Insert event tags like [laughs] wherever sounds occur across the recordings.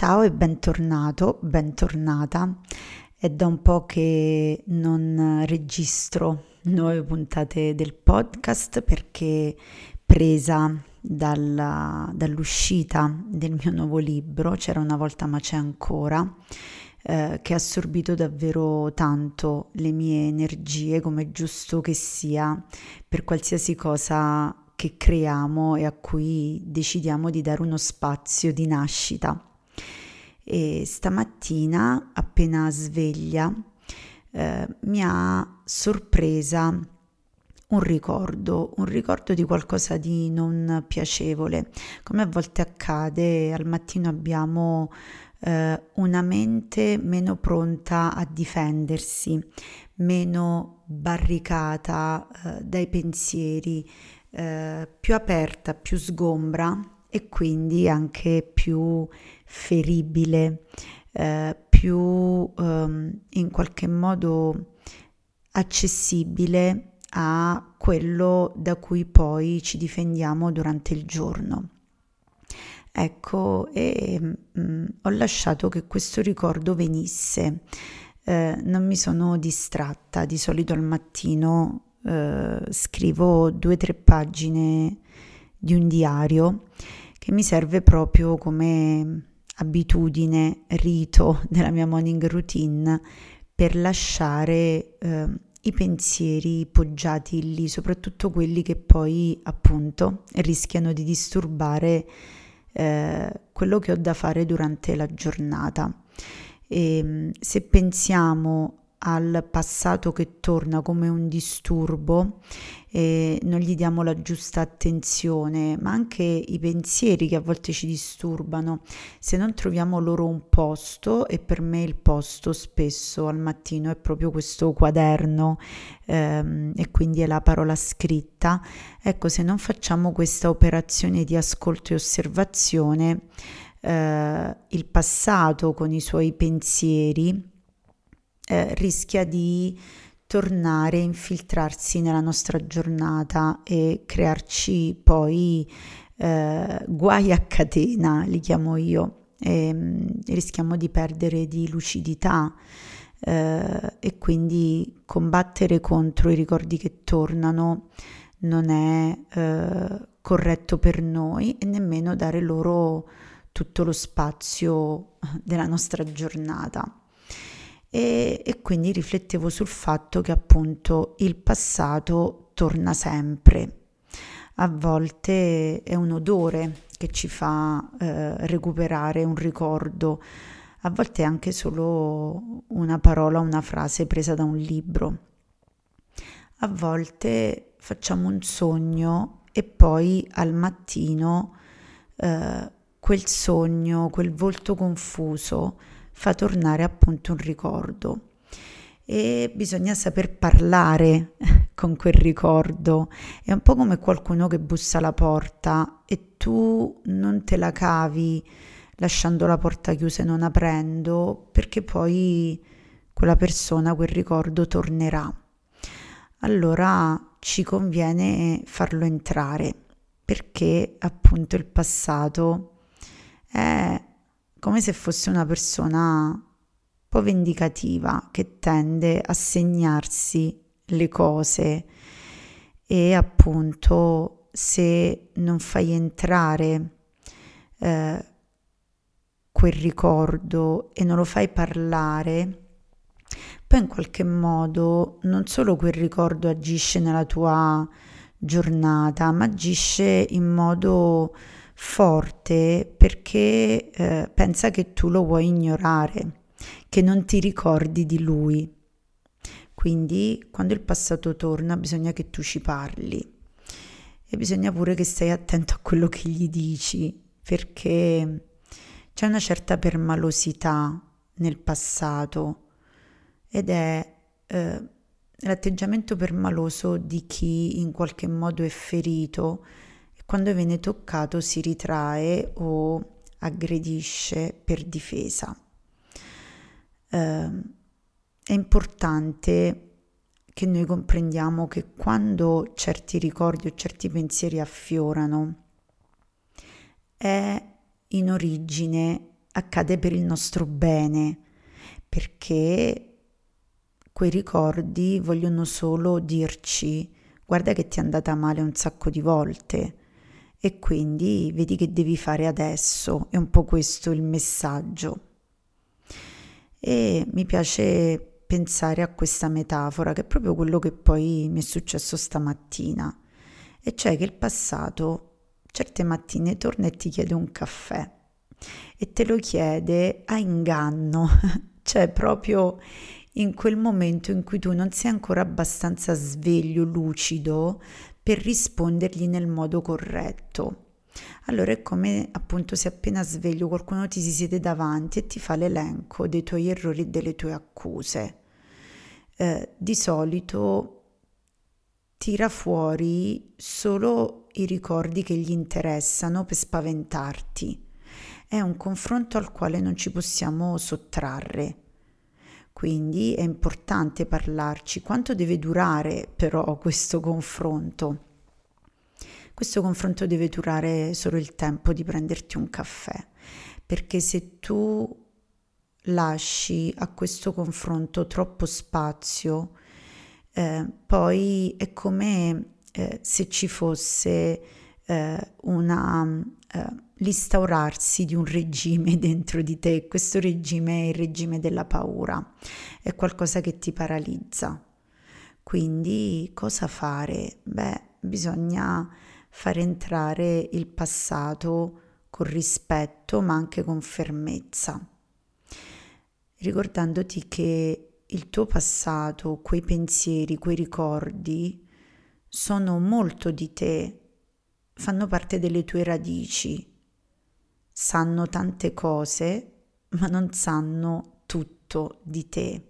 Ciao e bentornato, bentornata. È da un po' che non registro nuove puntate del podcast perché presa dalla, dall'uscita del mio nuovo libro, c'era una volta ma c'è ancora, eh, che ha assorbito davvero tanto le mie energie, come è giusto che sia per qualsiasi cosa che creiamo e a cui decidiamo di dare uno spazio di nascita. E stamattina, appena sveglia, eh, mi ha sorpresa un ricordo, un ricordo di qualcosa di non piacevole. Come a volte accade, al mattino abbiamo eh, una mente meno pronta a difendersi, meno barricata eh, dai pensieri, eh, più aperta, più sgombra e quindi anche più feribile, eh, più ehm, in qualche modo accessibile a quello da cui poi ci difendiamo durante il giorno. Ecco, e mh, mm, ho lasciato che questo ricordo venisse. Eh, non mi sono distratta, di solito al mattino eh, scrivo due o tre pagine di un diario che mi serve proprio come abitudine, rito della mia morning routine per lasciare eh, i pensieri poggiati lì, soprattutto quelli che poi appunto rischiano di disturbare eh, quello che ho da fare durante la giornata. E, ehm, se pensiamo al passato che torna come un disturbo e non gli diamo la giusta attenzione, ma anche i pensieri che a volte ci disturbano, se non troviamo loro un posto, e per me il posto spesso al mattino è proprio questo quaderno ehm, e quindi è la parola scritta, ecco se non facciamo questa operazione di ascolto e osservazione, eh, il passato con i suoi pensieri, eh, rischia di tornare infiltrarsi nella nostra giornata e crearci poi eh, guai a catena, li chiamo io, e, mm, rischiamo di perdere di lucidità eh, e quindi combattere contro i ricordi che tornano non è eh, corretto per noi e nemmeno dare loro tutto lo spazio della nostra giornata e, e quindi riflettevo sul fatto che appunto il passato torna sempre. A volte è un odore che ci fa eh, recuperare un ricordo, a volte è anche solo una parola, una frase presa da un libro. A volte facciamo un sogno e poi al mattino eh, quel sogno, quel volto confuso fa tornare appunto un ricordo e bisogna saper parlare [laughs] con quel ricordo. È un po' come qualcuno che bussa alla porta e tu non te la cavi lasciando la porta chiusa e non aprendo perché poi quella persona, quel ricordo tornerà. Allora ci conviene farlo entrare perché appunto il passato è come se fosse una persona un po' vendicativa che tende a segnarsi le cose e appunto se non fai entrare eh, quel ricordo e non lo fai parlare, poi in qualche modo non solo quel ricordo agisce nella tua giornata, ma agisce in modo forte perché eh, pensa che tu lo vuoi ignorare, che non ti ricordi di lui. Quindi quando il passato torna bisogna che tu ci parli e bisogna pure che stai attento a quello che gli dici perché c'è una certa permalosità nel passato ed è eh, l'atteggiamento permaloso di chi in qualche modo è ferito quando viene toccato si ritrae o aggredisce per difesa. Eh, è importante che noi comprendiamo che quando certi ricordi o certi pensieri affiorano è in origine accade per il nostro bene, perché quei ricordi vogliono solo dirci guarda che ti è andata male un sacco di volte e quindi vedi che devi fare adesso, è un po' questo il messaggio. E mi piace pensare a questa metafora, che è proprio quello che poi mi è successo stamattina, e cioè che il passato certe mattine torna e ti chiede un caffè. E te lo chiede a inganno, [laughs] cioè proprio in quel momento in cui tu non sei ancora abbastanza sveglio, lucido per rispondergli nel modo corretto. Allora è come appunto se appena sveglio qualcuno ti si siede davanti e ti fa l'elenco dei tuoi errori e delle tue accuse. Eh, di solito tira fuori solo i ricordi che gli interessano per spaventarti. È un confronto al quale non ci possiamo sottrarre. Quindi è importante parlarci. Quanto deve durare però questo confronto? Questo confronto deve durare solo il tempo di prenderti un caffè, perché se tu lasci a questo confronto troppo spazio, eh, poi è come eh, se ci fosse eh, una eh, l'instaurarsi di un regime [laughs] dentro di te. Questo regime è il regime della paura, è qualcosa che ti paralizza. Quindi cosa fare? Beh, bisogna far entrare il passato con rispetto ma anche con fermezza, ricordandoti che il tuo passato, quei pensieri, quei ricordi sono molto di te, fanno parte delle tue radici, sanno tante cose ma non sanno tutto di te.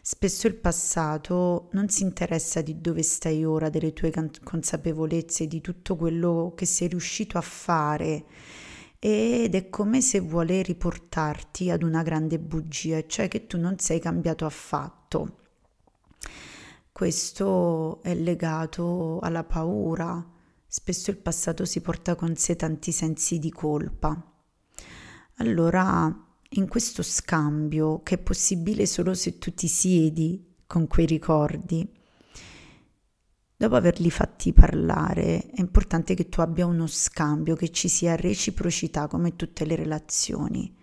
Spesso il passato non si interessa di dove stai ora, delle tue consapevolezze, di tutto quello che sei riuscito a fare ed è come se vuole riportarti ad una grande bugia, cioè che tu non sei cambiato affatto. Questo è legato alla paura. Spesso il passato si porta con sé tanti sensi di colpa. Allora in questo scambio che è possibile solo se tu ti siedi con quei ricordi, dopo averli fatti parlare, è importante che tu abbia uno scambio, che ci sia reciprocità come tutte le relazioni.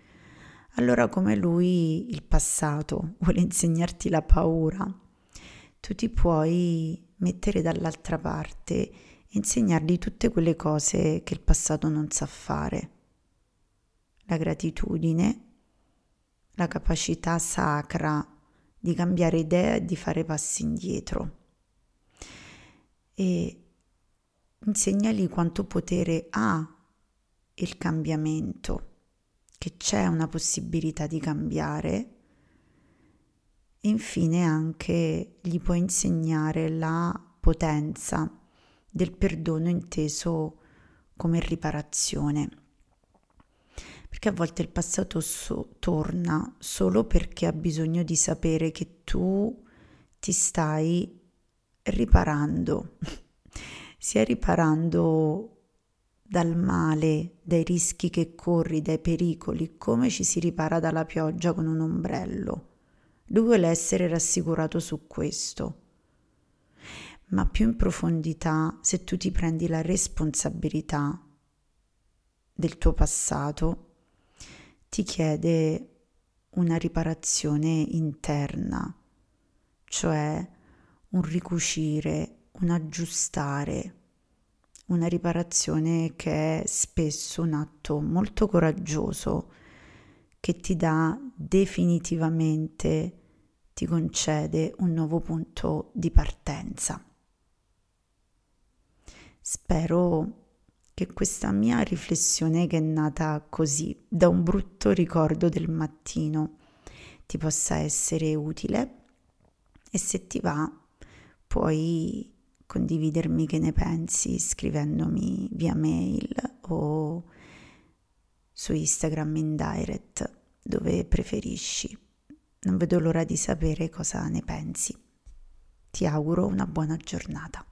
Allora come lui il passato vuole insegnarti la paura, tu ti puoi mettere dall'altra parte insegnargli tutte quelle cose che il passato non sa fare. La gratitudine, la capacità sacra di cambiare idea e di fare passi indietro. E insegnali quanto potere ha il cambiamento, che c'è una possibilità di cambiare. Infine anche gli puoi insegnare la potenza del perdono inteso come riparazione perché a volte il passato so- torna solo perché ha bisogno di sapere che tu ti stai riparando, [laughs] sia riparando dal male, dai rischi che corri, dai pericoli, come ci si ripara dalla pioggia con un ombrello. Lui vuole essere rassicurato su questo. Ma più in profondità, se tu ti prendi la responsabilità del tuo passato, ti chiede una riparazione interna, cioè un ricucire, un aggiustare, una riparazione che è spesso un atto molto coraggioso che ti dà definitivamente, ti concede un nuovo punto di partenza. Spero che questa mia riflessione che è nata così, da un brutto ricordo del mattino, ti possa essere utile e se ti va puoi condividermi che ne pensi scrivendomi via mail o su Instagram in direct dove preferisci. Non vedo l'ora di sapere cosa ne pensi. Ti auguro una buona giornata.